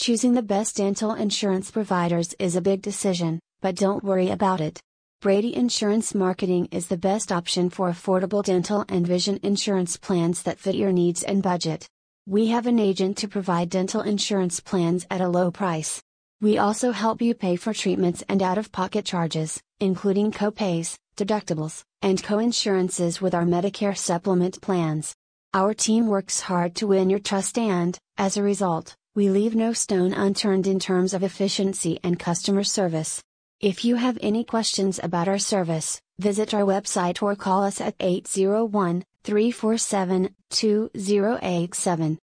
Choosing the best dental insurance providers is a big decision, but don't worry about it. Brady Insurance Marketing is the best option for affordable dental and vision insurance plans that fit your needs and budget. We have an agent to provide dental insurance plans at a low price. We also help you pay for treatments and out of pocket charges, including copays, deductibles, and co-insurances with our Medicare supplement plans. Our team works hard to win your trust and, as a result, we leave no stone unturned in terms of efficiency and customer service. If you have any questions about our service, visit our website or call us at 801 347 2087.